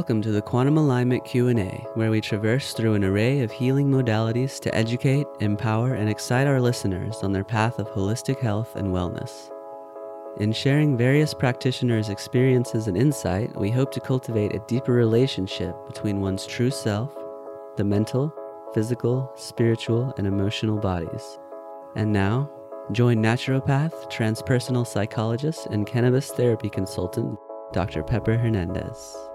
Welcome to the Quantum Alignment Q&A, where we traverse through an array of healing modalities to educate, empower, and excite our listeners on their path of holistic health and wellness. In sharing various practitioners' experiences and insight, we hope to cultivate a deeper relationship between one's true self, the mental, physical, spiritual, and emotional bodies. And now, join naturopath, transpersonal psychologist, and cannabis therapy consultant, Dr. Pepper Hernandez.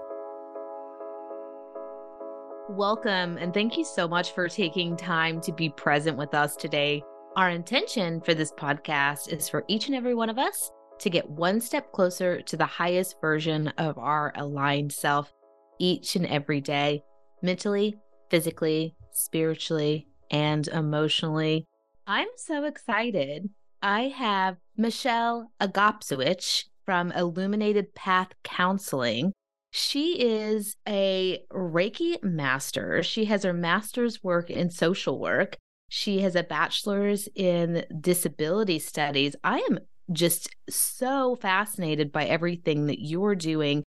Welcome, and thank you so much for taking time to be present with us today. Our intention for this podcast is for each and every one of us to get one step closer to the highest version of our aligned self each and every day, mentally, physically, spiritually, and emotionally. I'm so excited. I have Michelle Agopsowicz from Illuminated Path Counseling. She is a Reiki master. She has her master's work in social work. She has a bachelor's in disability studies. I am just so fascinated by everything that you're doing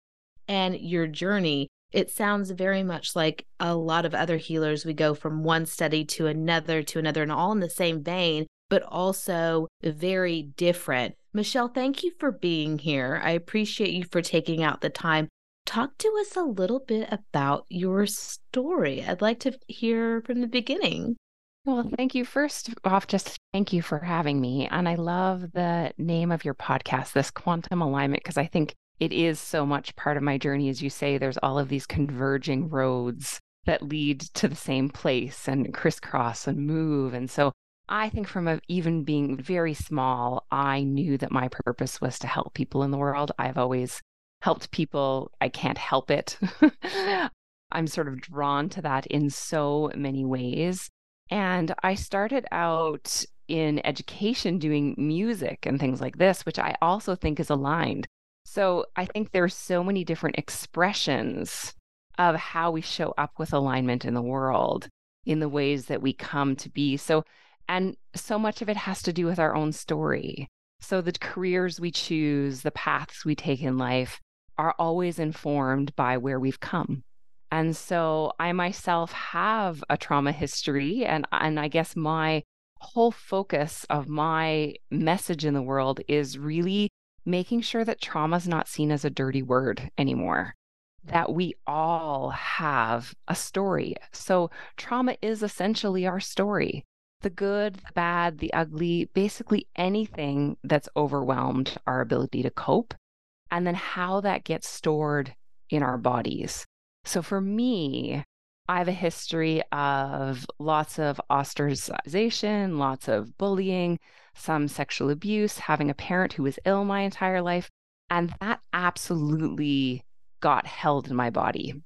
and your journey. It sounds very much like a lot of other healers. We go from one study to another to another, and all in the same vein, but also very different. Michelle, thank you for being here. I appreciate you for taking out the time talk to us a little bit about your story. I'd like to hear from the beginning. Well, thank you. First off, just thank you for having me. And I love the name of your podcast, this quantum alignment, because I think it is so much part of my journey. As you say, there's all of these converging roads that lead to the same place and crisscross and move. And so I think from a, even being very small, I knew that my purpose was to help people in the world. I've always helped people. I can't help it. I'm sort of drawn to that in so many ways. And I started out in education doing music and things like this, which I also think is aligned. So I think there's so many different expressions of how we show up with alignment in the world in the ways that we come to be. So, and so much of it has to do with our own story. So the careers we choose, the paths we take in life, are always informed by where we've come. And so I myself have a trauma history and and I guess my whole focus of my message in the world is really making sure that trauma is not seen as a dirty word anymore. That we all have a story. So trauma is essentially our story. The good, the bad, the ugly, basically anything that's overwhelmed our ability to cope and then how that gets stored in our bodies. So for me, I have a history of lots of ostracization, lots of bullying, some sexual abuse, having a parent who was ill my entire life. And that absolutely got held in my body.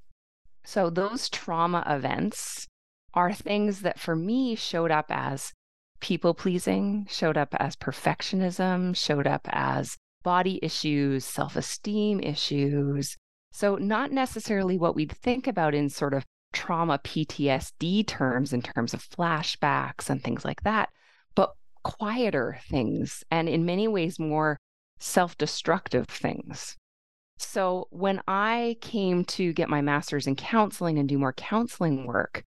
So those trauma events are things that for me showed up as people pleasing, showed up as perfectionism, showed up as body issues, self esteem issues. So, not necessarily what we'd think about in sort of trauma PTSD terms, in terms of flashbacks and things like that, but quieter things and in many ways more self destructive things. So, when I came to get my master's in counseling and do more counseling work,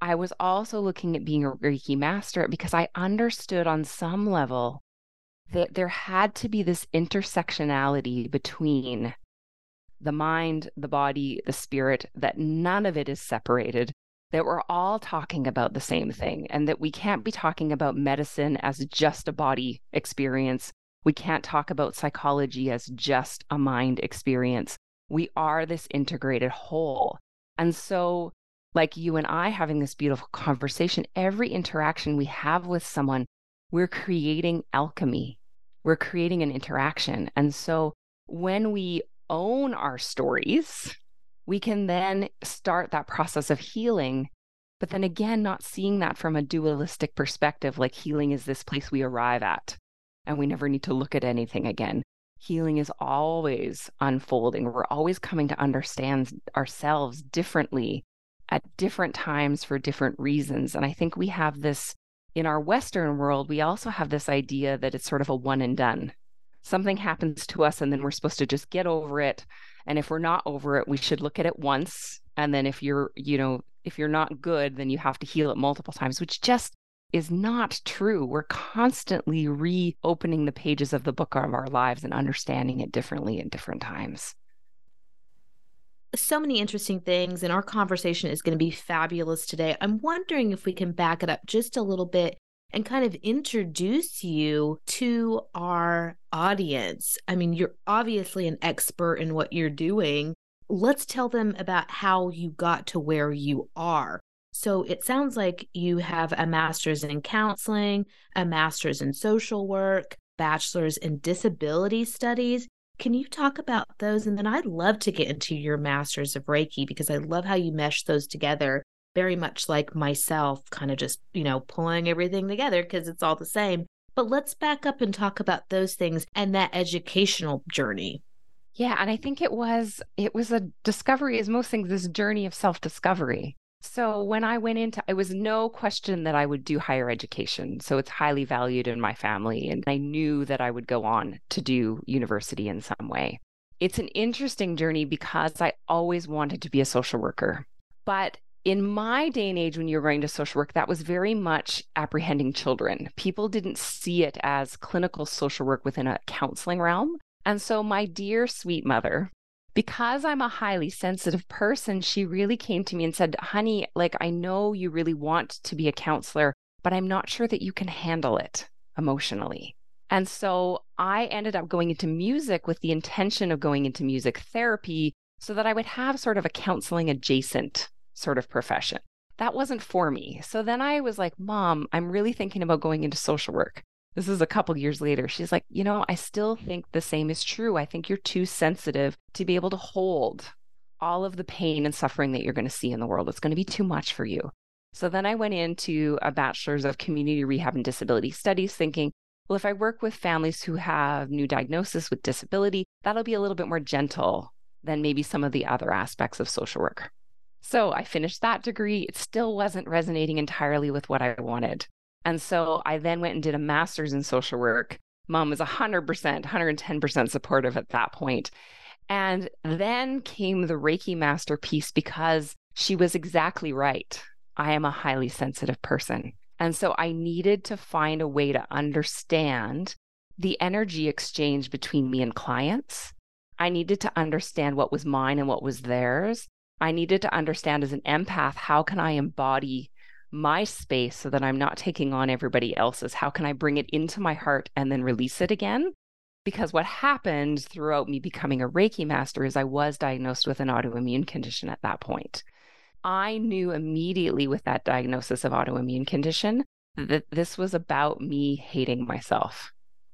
I was also looking at being a Reiki master because I understood on some level that there had to be this intersectionality between the mind, the body, the spirit, that none of it is separated, that we're all talking about the same thing, and that we can't be talking about medicine as just a body experience. We can't talk about psychology as just a mind experience. We are this integrated whole. And so, like you and I having this beautiful conversation, every interaction we have with someone we're creating alchemy. We're creating an interaction. And so when we own our stories, we can then start that process of healing. But then again, not seeing that from a dualistic perspective, like healing is this place we arrive at and we never need to look at anything again. Healing is always unfolding. We're always coming to understand ourselves differently at different times for different reasons. And I think we have this in our Western world, we also have this idea that it's sort of a one and done. Something happens to us, and then we're supposed to just get over it. And if we're not over it, we should look at it once. And then if you're, you know, if you're not good, then you have to heal it multiple times, which just is not true. We're constantly reopening the pages of the book of our lives and understanding it differently at different times so many interesting things, and our conversation is going to be fabulous today. I'm wondering if we can back it up just a little bit and kind of introduce you to our audience. I mean, you're obviously an expert in what you're doing. Let's tell them about how you got to where you are. So it sounds like you have a master's in counseling, a master's in social work, bachelor's in disability studies. Can you talk about those? And then I'd love to get into your masters of Reiki because I love how you mesh those together, very much like myself, kind of just, you know, pulling everything together because it's all the same. But let's back up and talk about those things and that educational journey. Yeah, and I think it was it was a discovery as most things this journey of self-discovery. So when I went into, it was no question that I would do higher education. So it's highly valued in my family. And I knew that I would go on to do university in some way. It's an interesting journey because I always wanted to be a social worker. But in my day and age, when you were going to social work, that was very much apprehending children. People didn't see it as clinical social work within a counseling realm. And so, my dear sweet mother, because I'm a highly sensitive person, she really came to me and said, Honey, like, I know you really want to be a counselor, but I'm not sure that you can handle it emotionally. And so I ended up going into music with the intention of going into music therapy so that I would have sort of a counseling adjacent sort of profession. That wasn't for me. So then I was like, Mom, I'm really thinking about going into social work this is a couple years later. She's like, you know, I still think the same is true. I think you're too sensitive to be able to hold all of the pain and suffering that you're going to see in the world. It's going to be too much for you. So then I went into a bachelor's of community rehab and disability studies, thinking, well, if I work with families who have new diagnosis with disability, that'll be a little bit more gentle than maybe some of the other aspects of social work. So I finished that degree. It still wasn't resonating entirely with what I wanted. And so I then went and did a master's in social work. Mom was 100%, 110% supportive at that point. And then came the Reiki masterpiece because she was exactly right. I am a highly sensitive person. And so I needed to find a way to understand the energy exchange between me and clients. I needed to understand what was mine and what was theirs. I needed to understand as an empath how can I embody my space so that I'm not taking on everybody else's? How can I bring it into my heart and then release it again? Because what happened throughout me becoming a Reiki master is I was diagnosed with an autoimmune condition at that point. I knew immediately with that diagnosis of autoimmune condition that this was about me hating myself,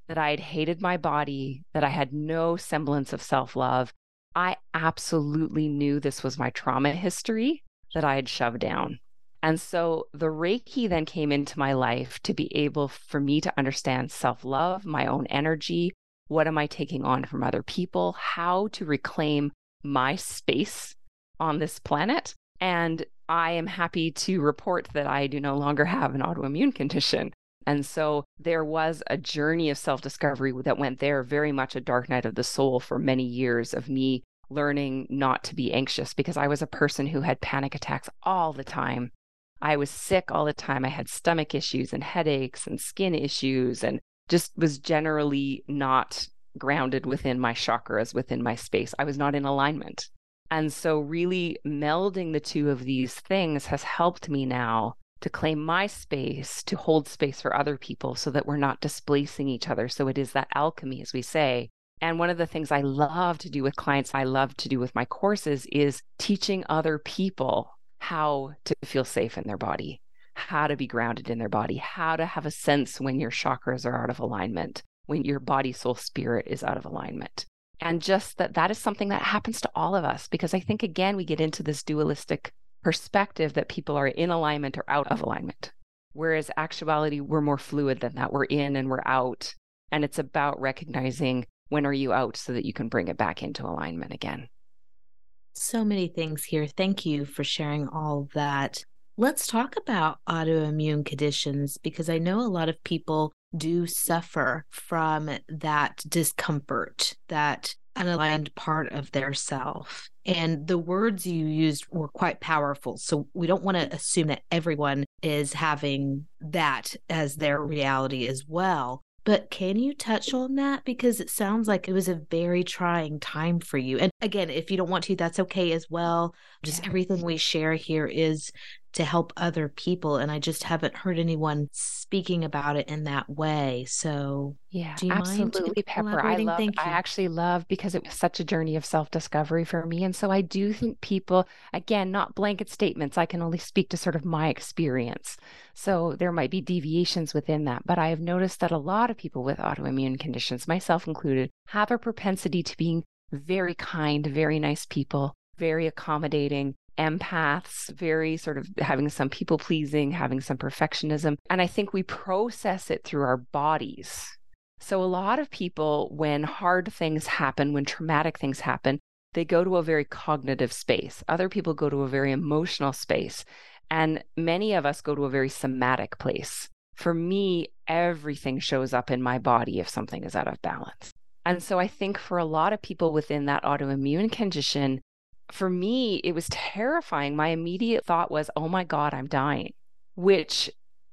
that I had hated my body, that I had no semblance of self love. I absolutely knew this was my trauma history that I had shoved down. And so the Reiki then came into my life to be able for me to understand self love, my own energy. What am I taking on from other people? How to reclaim my space on this planet. And I am happy to report that I do no longer have an autoimmune condition. And so there was a journey of self discovery that went there, very much a dark night of the soul for many years of me learning not to be anxious because I was a person who had panic attacks all the time. I was sick all the time. I had stomach issues and headaches and skin issues and just was generally not grounded within my chakras, within my space. I was not in alignment. And so, really melding the two of these things has helped me now to claim my space, to hold space for other people so that we're not displacing each other. So, it is that alchemy, as we say. And one of the things I love to do with clients, I love to do with my courses is teaching other people how to feel safe in their body, how to be grounded in their body, how to have a sense when your chakras are out of alignment, when your body, soul, spirit is out of alignment. And just that that is something that happens to all of us because I think, again, we get into this dualistic perspective that people are in alignment or out of alignment. Whereas actuality, we're more fluid than that. We're in and we're out. And it's about recognizing when are you out so that you can bring it back into alignment again. So many things here. Thank you for sharing all that. Let's talk about autoimmune conditions because I know a lot of people do suffer from that discomfort, that unaligned part of their self. And the words you used were quite powerful. So we don't want to assume that everyone is having that as their reality as well. But can you touch on that? Because it sounds like it was a very trying time for you. And again, if you don't want to, that's okay as well. Just yeah. everything we share here is to help other people. And I just haven't heard anyone speaking about it in that way. So, yeah, absolutely, Pepper. I love, I actually love because it was such a journey of self discovery for me. And so I do think people, again, not blanket statements, I can only speak to sort of my experience. So there might be deviations within that. But I have noticed that a lot of people with autoimmune conditions, myself included, have a propensity to being very kind, very nice people, very accommodating, empaths, very sort of having some people pleasing, having some perfectionism. And I think we process it through our bodies. So, a lot of people, when hard things happen, when traumatic things happen, they go to a very cognitive space. Other people go to a very emotional space. And many of us go to a very somatic place. For me, everything shows up in my body if something is out of balance. And so I think for a lot of people within that autoimmune condition, for me, it was terrifying. My immediate thought was, oh my God, I'm dying, which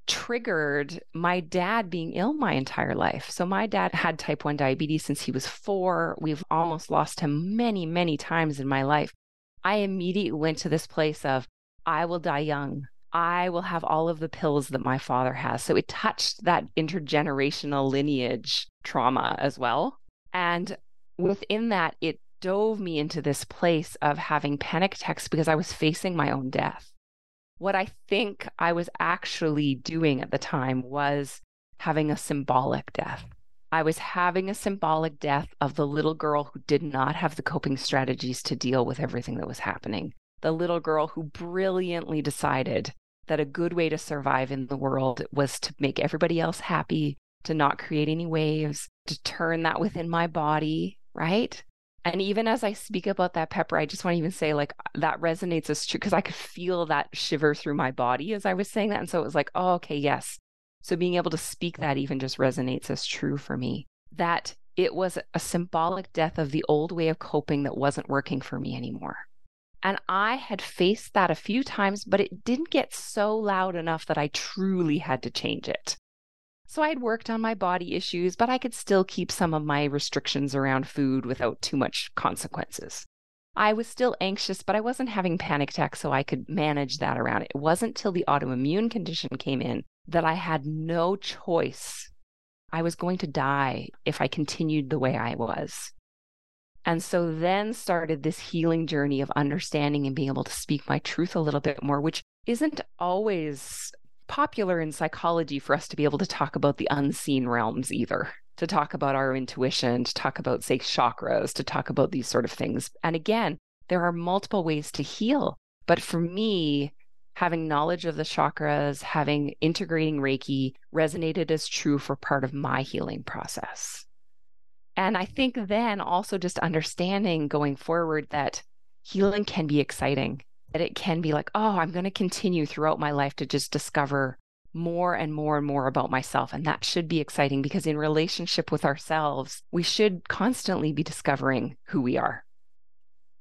triggered my dad being ill my entire life. So, my dad had type 1 diabetes since he was four. We've almost lost him many, many times in my life. I immediately went to this place of, I will die young. I will have all of the pills that my father has. So, it touched that intergenerational lineage trauma as well. And within that, it dove me into this place of having panic attacks because I was facing my own death. What I think I was actually doing at the time was having a symbolic death. I was having a symbolic death of the little girl who did not have the coping strategies to deal with everything that was happening. The little girl who brilliantly decided that a good way to survive in the world was to make everybody else happy, to not create any waves, to turn that within my body, right? And even as I speak about that pepper, I just want to even say like that resonates as true because I could feel that shiver through my body as I was saying that. And so it was like, oh, okay, yes. So being able to speak that even just resonates as true for me. That it was a symbolic death of the old way of coping that wasn't working for me anymore. And I had faced that a few times, but it didn't get so loud enough that I truly had to change it. So I had worked on my body issues, but I could still keep some of my restrictions around food without too much consequences. I was still anxious, but I wasn't having panic attacks, so I could manage that around. It wasn't till the autoimmune condition came in that I had no choice. I was going to die if I continued the way I was. And so then started this healing journey of understanding and being able to speak my truth a little bit more, which isn't always popular in psychology for us to be able to talk about the unseen realms either to talk about our intuition to talk about say chakras to talk about these sort of things. And again there are multiple ways to heal. But for me having knowledge of the chakras having integrating reiki resonated as true for part of my healing process. And i think then also just understanding going forward that healing can be exciting that it can be like, oh, I'm going to continue throughout my life to just discover more and more and more about myself. And that should be exciting because in relationship with ourselves, we should constantly be discovering who we are.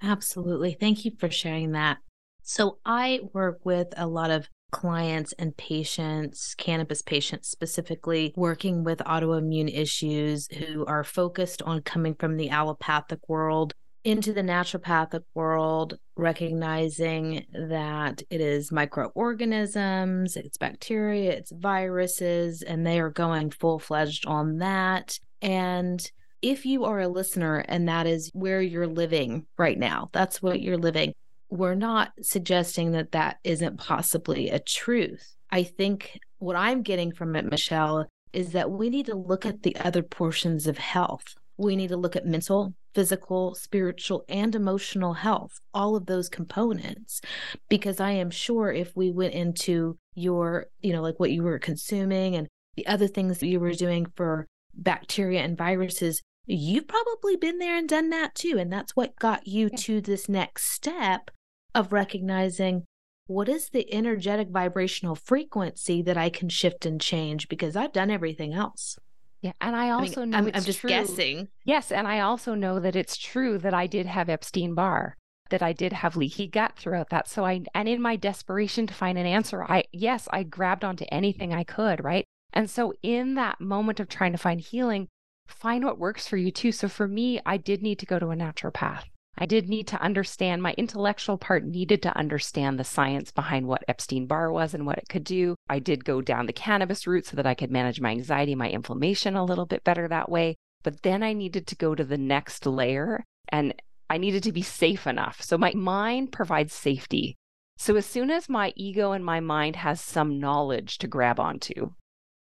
Absolutely. Thank you for sharing that. So, I work with a lot of clients and patients, cannabis patients specifically, working with autoimmune issues who are focused on coming from the allopathic world into the naturopathic world, recognizing that it is microorganisms, it's bacteria, it's viruses, and they are going full fledged on that. And if you are a listener and that is where you're living right now, that's what you're living, we're not suggesting that that isn't possibly a truth. I think what I'm getting from it, Michelle, is that we need to look at the other portions of health We need to look at mental, physical, spiritual, and emotional health, all of those components. Because I am sure if we went into your, you know, like what you were consuming and the other things that you were doing for bacteria and viruses, you've probably been there and done that too. And that's what got you to this next step of recognizing what is the energetic vibrational frequency that I can shift and change because I've done everything else. Yeah, and I also I mean, know I'm, it's I'm just true. guessing. Yes, and I also know that it's true that I did have Epstein Barr, that I did have leaky gut throughout that. So I and in my desperation to find an answer, I yes, I grabbed onto anything I could, right? And so in that moment of trying to find healing, find what works for you too. So for me, I did need to go to a naturopath. I did need to understand my intellectual part needed to understand the science behind what Epstein Barr was and what it could do. I did go down the cannabis route so that I could manage my anxiety, my inflammation a little bit better that way. But then I needed to go to the next layer and I needed to be safe enough. So my mind provides safety. So as soon as my ego and my mind has some knowledge to grab onto,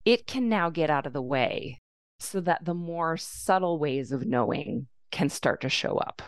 it can now get out of the way so that the more subtle ways of knowing can start to show up.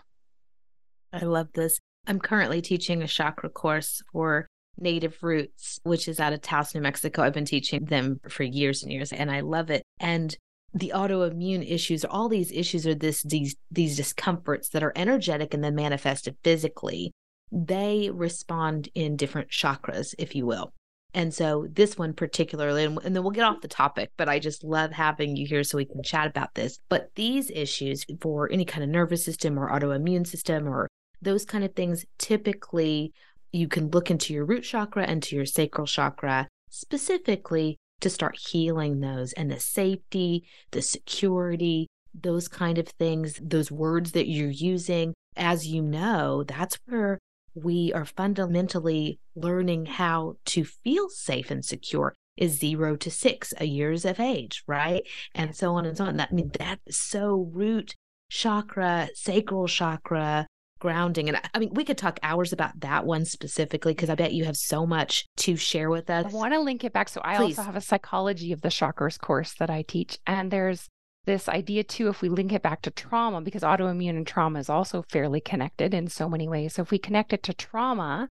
I love this. I'm currently teaching a chakra course for Native Roots, which is out of Taos, New Mexico. I've been teaching them for years and years, and I love it. And the autoimmune issues, all these issues are this these these discomforts that are energetic and then manifested physically. They respond in different chakras, if you will. And so this one particularly, and, and then we'll get off the topic, but I just love having you here so we can chat about this. But these issues for any kind of nervous system or autoimmune system or those kind of things, typically you can look into your root chakra and to your sacral chakra specifically to start healing those and the safety, the security, those kind of things, those words that you're using. As you know, that's where we are fundamentally learning how to feel safe and secure is zero to six a years of age, right? And so on and so on. That I mean that is so root chakra, sacral chakra, grounding. And I mean, we could talk hours about that one specifically because I bet you have so much to share with us. I want to link it back. So I Please. also have a psychology of the chakras course that I teach. And there's this idea too, if we link it back to trauma, because autoimmune and trauma is also fairly connected in so many ways. So if we connect it to trauma,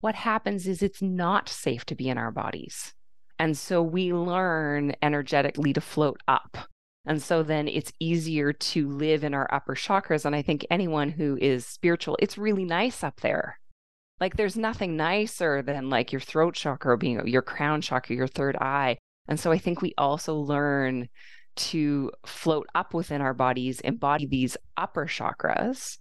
what happens is it's not safe to be in our bodies. And so we learn energetically to float up. And so then it's easier to live in our upper chakras. And I think anyone who is spiritual, it's really nice up there. Like there's nothing nicer than like your throat chakra being your crown chakra, your third eye. And so I think we also learn to float up within our bodies, embody these upper chakras.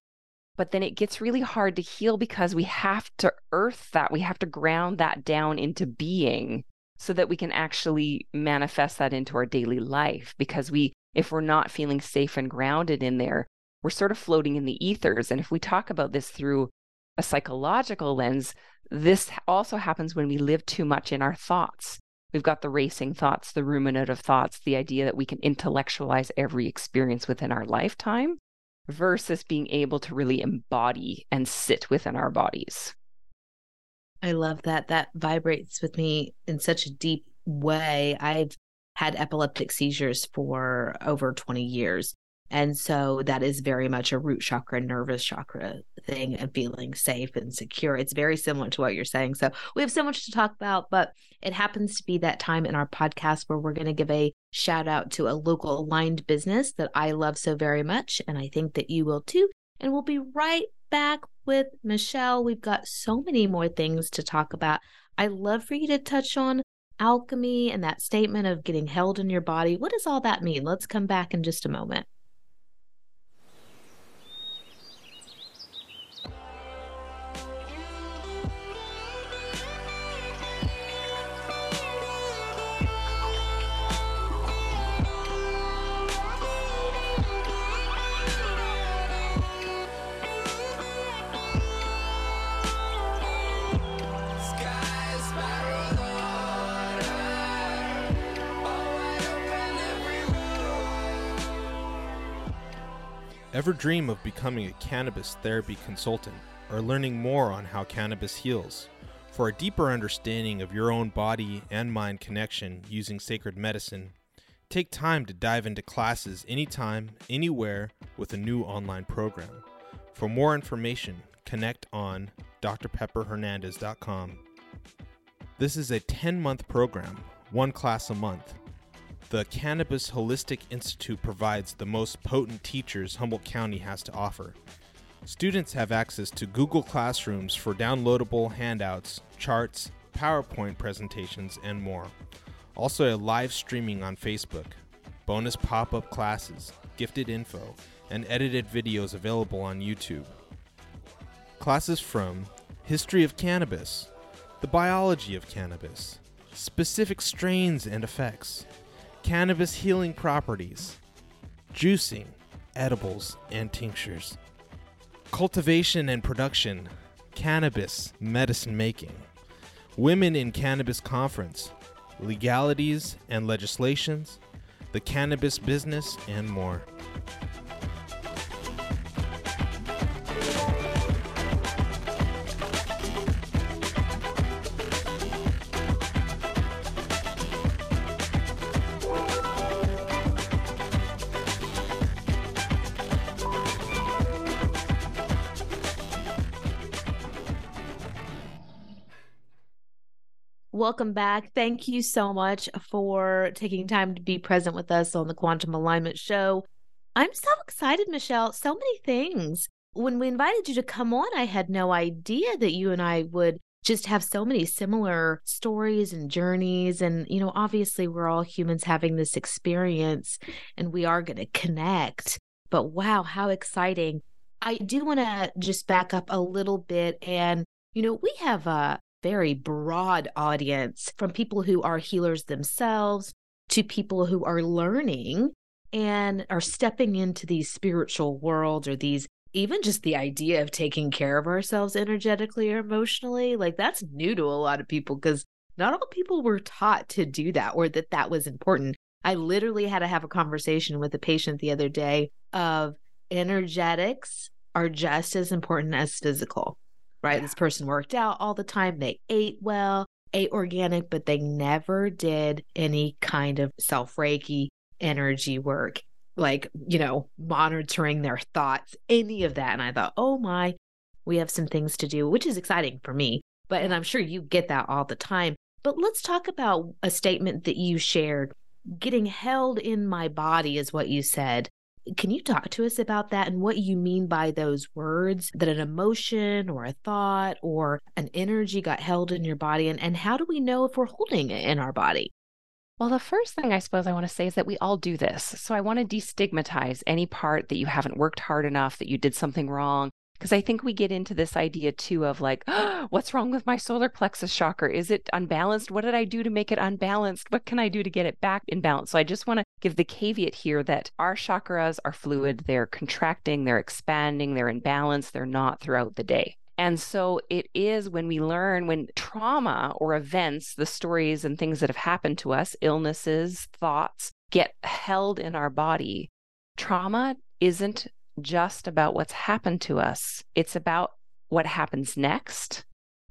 But then it gets really hard to heal because we have to earth that. We have to ground that down into being so that we can actually manifest that into our daily life. Because we, if we're not feeling safe and grounded in there, we're sort of floating in the ethers. And if we talk about this through a psychological lens, this also happens when we live too much in our thoughts. We've got the racing thoughts, the ruminative thoughts, the idea that we can intellectualize every experience within our lifetime versus being able to really embody and sit within our bodies. I love that. That vibrates with me in such a deep way. I've had epileptic seizures for over 20 years. And so that is very much a root chakra, nervous chakra thing and feeling safe and secure. It's very similar to what you're saying. So we have so much to talk about, but it happens to be that time in our podcast where we're going to give a shout out to a local aligned business that I love so very much. And I think that you will too. And we'll be right back with Michelle. We've got so many more things to talk about. I love for you to touch on alchemy and that statement of getting held in your body. What does all that mean? Let's come back in just a moment. Ever dream of becoming a cannabis therapy consultant or learning more on how cannabis heals? For a deeper understanding of your own body and mind connection using sacred medicine, Take time to dive into classes anytime, anywhere with a new online program. For more information, connect on drpepperhernandez.com. This is a 10 month program, one class a month. The Cannabis Holistic Institute provides the most potent teachers Humboldt County has to offer. Students have access to Google Classrooms for downloadable handouts, charts, PowerPoint presentations, and more. Also, a live streaming on Facebook, bonus pop up classes, gifted info, and edited videos available on YouTube. Classes from History of Cannabis, the biology of cannabis, specific strains and effects, cannabis healing properties, juicing, edibles, and tinctures, cultivation and production, cannabis medicine making, women in cannabis conference, legalities and legislations, the cannabis business, and more. Welcome back. Thank you so much for taking time to be present with us on the Quantum Alignment Show. I'm so excited, Michelle. So many things. When we invited you to come on, I had no idea that you and I would just have so many similar stories and journeys. And, you know, obviously, we're all humans having this experience and we are going to connect. But wow, how exciting. I do want to just back up a little bit. And, you know, we have a very broad audience from people who are healers themselves to people who are learning and are stepping into these spiritual worlds or these even just the idea of taking care of ourselves energetically or emotionally like that's new to a lot of people because not all people were taught to do that or that that was important. I literally had to have a conversation with a patient the other day of energetics are just as important as physical right? Yeah. This person worked out all the time, they ate well, ate organic, but they never did any kind of self Reiki energy work, like, you know, monitoring their thoughts, any of that. And I thought, oh my, we have some things to do, which is exciting for me. But, and I'm sure you get that all the time. But let's talk about a statement that you shared. Getting held in my body is what you said. Can you talk to us about that and what you mean by those words that an emotion or a thought or an energy got held in your body? And, and how do we know if we're holding it in our body? Well, the first thing I suppose I want to say is that we all do this. So I want to destigmatize any part that you haven't worked hard enough, that you did something wrong, because I think we get into this idea too of like, oh, what's wrong with my solar plexus chakra? Is it unbalanced? What did I do to make it unbalanced? What can I do to get it back in balance? So I just want to give the caveat here that our chakras are fluid, they're contracting, they're expanding, they're in balance, they're not throughout the day. And so it is when we learn when trauma or events, the stories and things that have happened to us, illnesses, thoughts, get held in our body. Trauma isn't just about what's happened to us, it's about what happens next.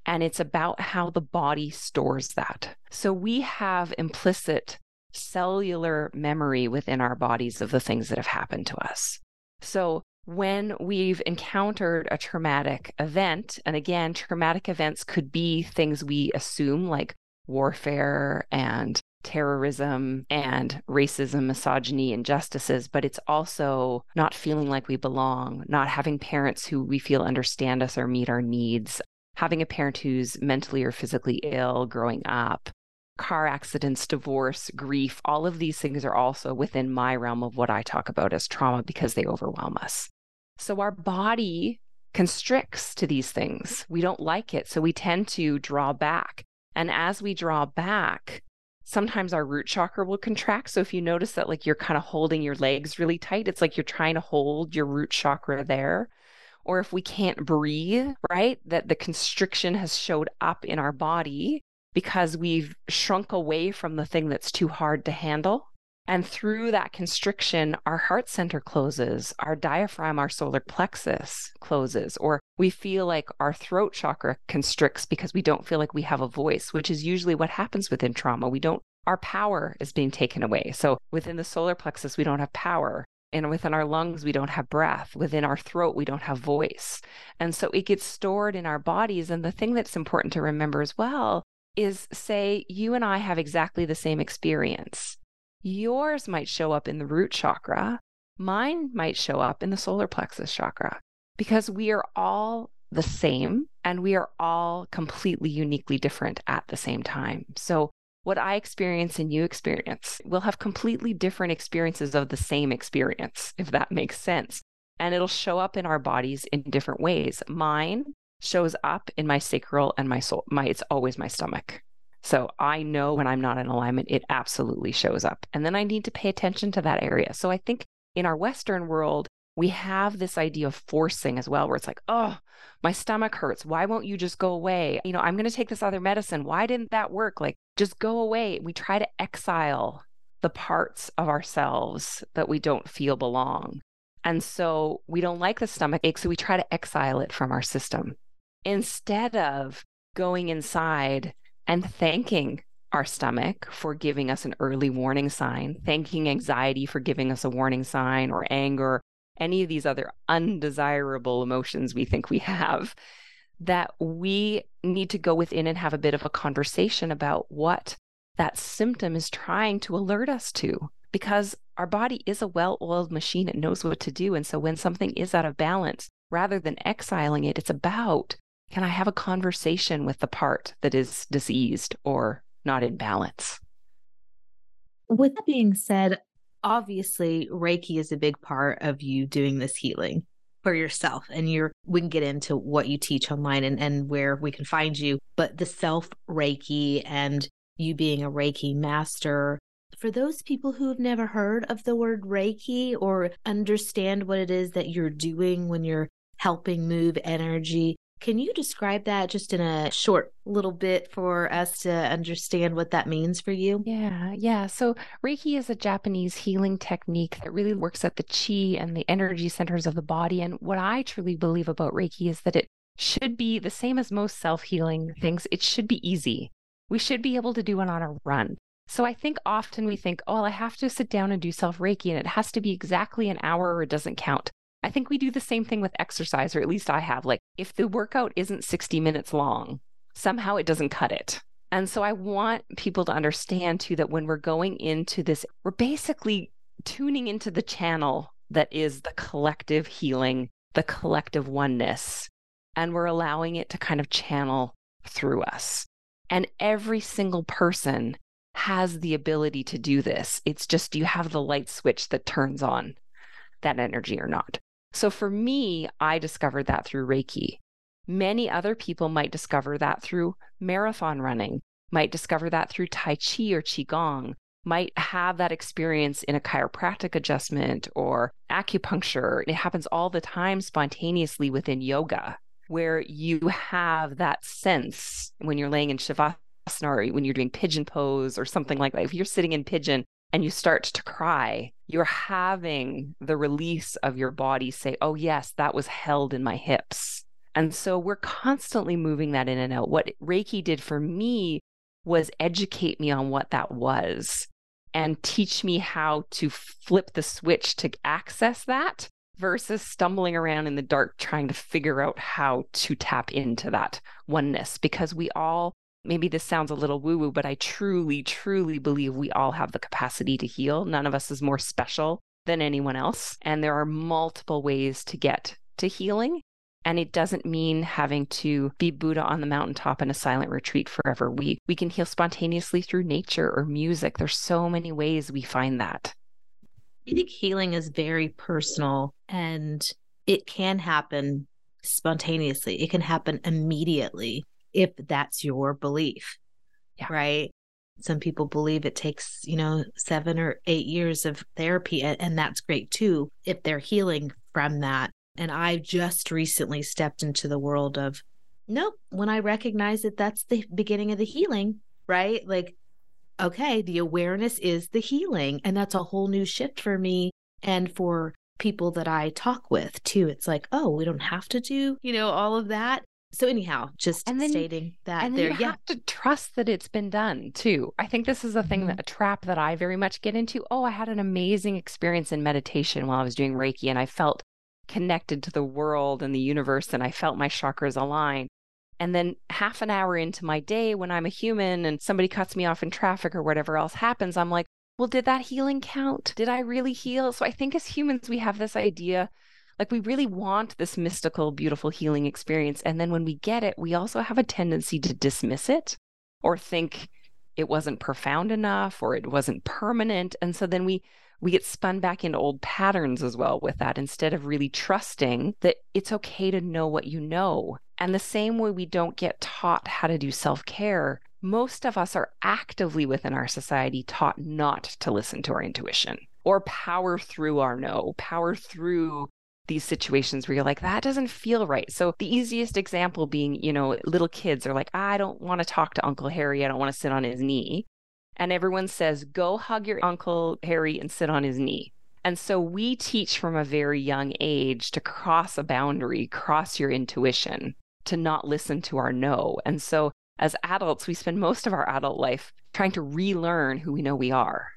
And it's about how the body stores that. So we have implicit cellular memory within our bodies of the things that have happened to us. So when we've encountered a traumatic event, and again, traumatic events could be things we assume like warfare and terrorism and racism, misogyny, injustices, but it's also not feeling like we belong, not having parents who we feel understand us or meet our needs, having a parent who's mentally or physically ill growing up, car accidents, divorce, grief, all of these things are also within my realm of what I talk about as trauma because they overwhelm us. So our body constricts to these things. We don't like it. So we tend to draw back. And as we draw back, sometimes our root chakra will contract. So if you notice that, like you're kind of holding your legs really tight, it's like you're trying to hold your root chakra there. Or if we can't breathe, right, that the constriction has showed up in our body because we've shrunk away from the thing that's too hard to handle. And through that constriction, our heart center closes, our diaphragm, our solar plexus closes, or we feel like our throat chakra constricts because we don't feel like we have a voice, which is usually what happens within trauma. We don't our power is being taken away. So within the solar plexus, we don't have power. And within our lungs, we don't have breath. Within our throat, we don't have voice. And so it gets stored in our bodies. And the thing that's important to remember as well is say, you and I have exactly the same experience. Yours might show up in the root chakra, mine might show up in the solar plexus chakra, because we are all the same and we are all completely uniquely different at the same time. So what I experience and you experience. We'll have completely different experiences of the same experience, if that makes sense. And it'll show up in our bodies in different ways. Mine shows up in my sacral and my soul. My it's always my stomach. So I know when I'm not in alignment, it absolutely shows up. And then I need to pay attention to that area. So I think in our Western world, we have this idea of forcing as well, where it's like, oh, my stomach hurts. Why won't you just go away? You know, I'm going to take this other medicine. Why didn't that work? Like, just go away. We try to exile the parts of ourselves that we don't feel belong. And so we don't like the stomach ache. So we try to exile it from our system instead of going inside and thanking our stomach for giving us an early warning sign, thanking anxiety for giving us a warning sign, or anger, any of these other undesirable emotions we think we have, that we need to go within and have a bit of a conversation about what that symptom is trying to alert us to. Because our body is a well oiled machine, it knows what to do. And so when something is out of balance, rather than exiling it, it's about can I have a conversation with the part that is diseased or not in balance? With that being said, obviously Reiki is a big part of you doing this healing for yourself and you're we can get into what you teach online and, and where we can find you but the self reiki and you being a reiki master for those people who have never heard of the word reiki or understand what it is that you're doing when you're helping move energy can you describe that just in a short little bit for us to understand what that means for you? Yeah, yeah. So, Reiki is a Japanese healing technique that really works at the chi and the energy centers of the body. And what I truly believe about Reiki is that it should be the same as most self healing things, it should be easy. We should be able to do it on a run. So I think often we think, oh, I have to sit down and do self Reiki and it has to be exactly an hour or it doesn't count. I think we do the same thing with exercise, or at least I have. Like, if the workout isn't 60 minutes long, somehow it doesn't cut it. And so I want people to understand too that when we're going into this, we're basically tuning into the channel that is the collective healing, the collective oneness, and we're allowing it to kind of channel through us. And every single person has the ability to do this. It's just, do you have the light switch that turns on that energy or not? So for me, I discovered that through Reiki. Many other people might discover that through marathon running, might discover that through Tai Chi or Qigong, might have that experience in a chiropractic adjustment or acupuncture. It happens all the time spontaneously within yoga, where you have that sense when you're laying in Shavasana or when you're doing pigeon pose or something like that. If you're sitting in pigeon, and you start to cry, you're having the release of your body say, Oh, yes, that was held in my hips. And so we're constantly moving that in and out. What Reiki did for me was educate me on what that was and teach me how to flip the switch to access that versus stumbling around in the dark trying to figure out how to tap into that oneness because we all maybe this sounds a little woo woo, but I truly, truly believe we all have the capacity to heal. None of us is more special than anyone else. And there are multiple ways to get to healing. And it doesn't mean having to be Buddha on the mountaintop in a silent retreat forever. We we can heal spontaneously through nature or music. There's so many ways we find that. I think healing is very personal and it can happen spontaneously. It can happen immediately if that's your belief. Yeah. Right. Some people believe it takes, you know, seven or eight years of therapy, and that's great too if they're healing from that. And I've just recently stepped into the world of, nope, when I recognize that that's the beginning of the healing, right? Like, okay, the awareness is the healing. And that's a whole new shift for me and for people that I talk with too. It's like, oh, we don't have to do, you know, all of that So anyhow, just And then- stating that and there, you yeah, have to trust that it's been done too. I think this is a thing Mhm. that a trap that I very much get into. Oh, I had an amazing experience in meditation while I was doing Reiki, and I felt connected to the world and the universe, and I felt my chakras align. And then half an hour into my day, when I'm a human and somebody cuts me off in traffic or whatever else happens, I'm like, well, did that healing count? Did I really heal? So I think as humans, we have this idea like we really want this mystical, beautiful healing experience. And then when we get it, we also have a tendency to dismiss it or think it wasn't profound enough or it wasn't permanent. And so then we we get spun back into old patterns as well with that instead of really trusting that it's okay to know what you know. And the same way we don't get taught how to do self care, most of us are actively within our society taught not to listen to our intuition or power through our no, power through these situations where you're like, that doesn't feel right. So the easiest example being, you know, little kids are like, I don't want to talk to Uncle Harry. I don't want to sit on his knee. And everyone says, go hug your Uncle Harry and sit on his knee. And so we teach from a very young age to cross a boundary, cross your intuition, to not listen to our no. And so as adults, we spend most of our adult life trying to relearn who we know we are.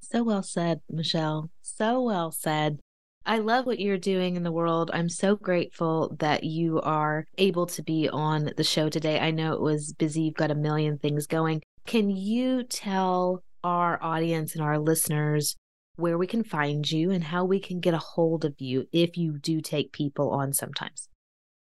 So well said, Michelle. So well said. I love what you're doing in the world. I'm so grateful that you are able to be on the show today. I know it was busy, you've got a million things going. Can you tell our audience and our listeners where we can find you and how we can get a hold of you if you do take people on sometimes?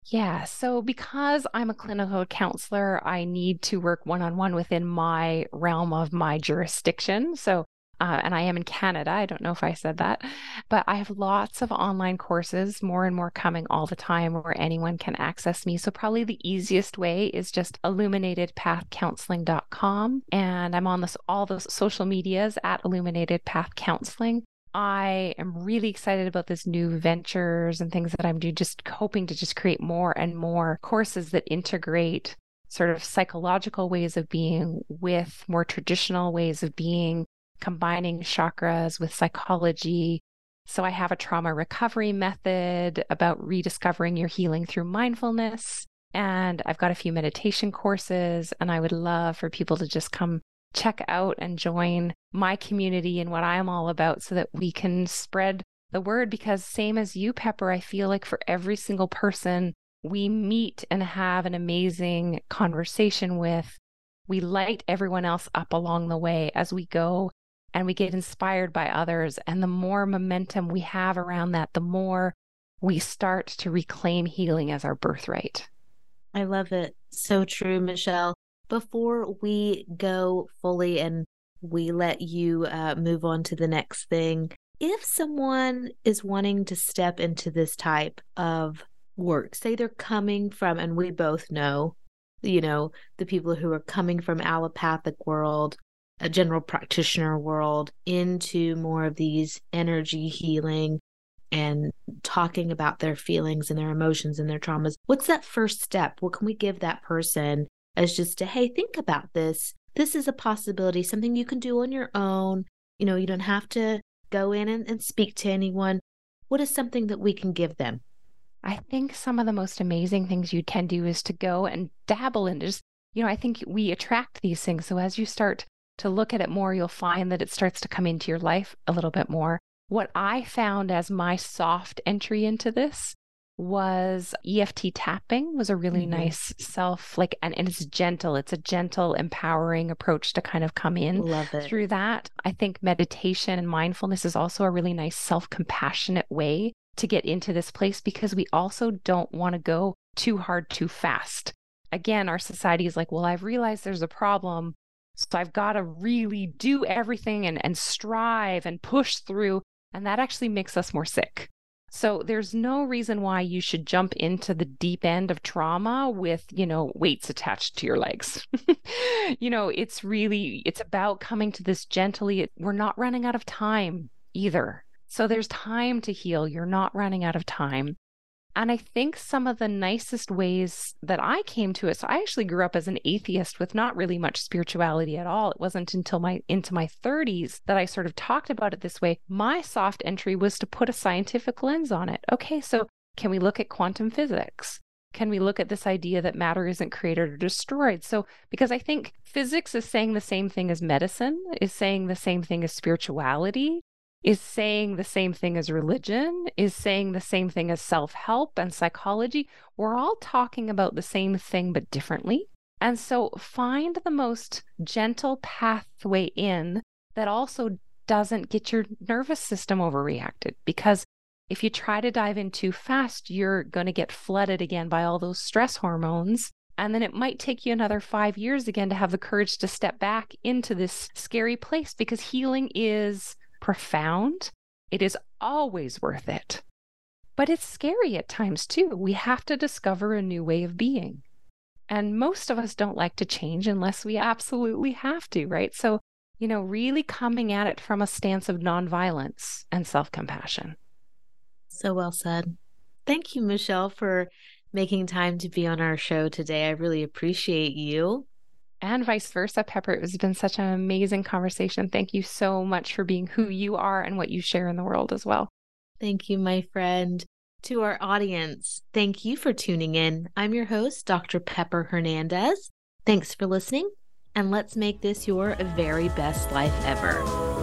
Yeah. So, because I'm a clinical counselor, I need to work one on one within my realm of my jurisdiction. So, uh, and I am in Canada. I don't know if I said that, but I have lots of online courses, more and more coming all the time where anyone can access me. So, probably the easiest way is just illuminatedpathcounseling.com. And I'm on this, all those social medias at Illuminated Path Counseling. I am really excited about this new ventures and things that I'm doing, just hoping to just create more and more courses that integrate sort of psychological ways of being with more traditional ways of being, combining chakras with psychology. So I have a trauma recovery method about rediscovering your healing through mindfulness. And I've got a few meditation courses, and I would love for people to just come check out and join my community and what I'm all about so that we can spread the word. Because, same as you, Pepper, I feel like for every single person we meet and have an amazing conversation with, we light everyone else up along the way as we go and we get inspired by others. And the more momentum we have around that, the more we start to reclaim healing as our birthright. I love it. So true, Michelle. Before we go fully and we let you uh, move on to the next thing, if someone is wanting to step into this type of work, say they're coming from, and we both know, you know, the people who are coming from allopathic world, a general practitioner world, into more of these energy healing and talking about their feelings and their emotions and their traumas. What's that first step? What can we give that person as just to, hey, think about this. This is a possibility, something you can do on your own. You know, you don't have to go in and, and speak to anyone. What is something that we can give them? I think some of the most amazing things you can do is to go and dabble in just, you know, I think we attract these things. So as you start to look at it more, you'll find that it starts to come into your life a little bit more. What I found as my soft entry into this was EFT tapping was a really Mhm. nice self like and, and it's gentle. It's a gentle, empowering approach to kind of come in through that. I think meditation and mindfulness is also a really nice self compassionate way to get into this place because we also don't want to go too hard too fast. Again, our society is like, well, I've realized there's a problem. So I've got to really do everything and, and strive and push through. And that actually makes us more sick. So there's no reason why you should jump into the deep end of trauma with, you know, weights attached to your legs. you know, it's really it's about coming to this gently. We're not running out of time either. So there's time to heal. You're not running out of time. And I think some of the nicest ways that I came to it. So I actually grew up as an atheist with not really much spirituality at all. It wasn't until my into my 30s that I sort of talked about it this way. My soft entry was to put a scientific lens on it. Okay, so can we look at quantum physics? can we look at this idea that matter isn't created or destroyed? So, because I think physics is saying the same thing as medicine, is saying the same thing as spirituality, is saying the same thing as religion, is saying the same thing as self help and psychology. We're all talking about the same thing, but differently. And so, find the most gentle pathway in that also doesn't get your nervous system overreacted because if you try to dive in too fast, you're going to get flooded again by all those stress hormones. And then it might take you another five years again to have the courage to step back into this scary place because healing is profound. It is always worth it. But it's scary at times too. We have to discover a new way of being. And most of us don't like to change unless we absolutely have to, right? So, you know, really coming at it from a stance of nonviolence and self compassion. So well said. Thank you, Michelle, for making time to be on our show today. I really appreciate you. And vice versa, Pepper. It has been such an amazing conversation. Thank you so much for being who you are and what you share in the world as well. Thank you, my friend. To our audience, thank you for tuning in. I'm your host, Dr. Pepper Hernandez. Thanks for listening, and let's make this your very best life ever.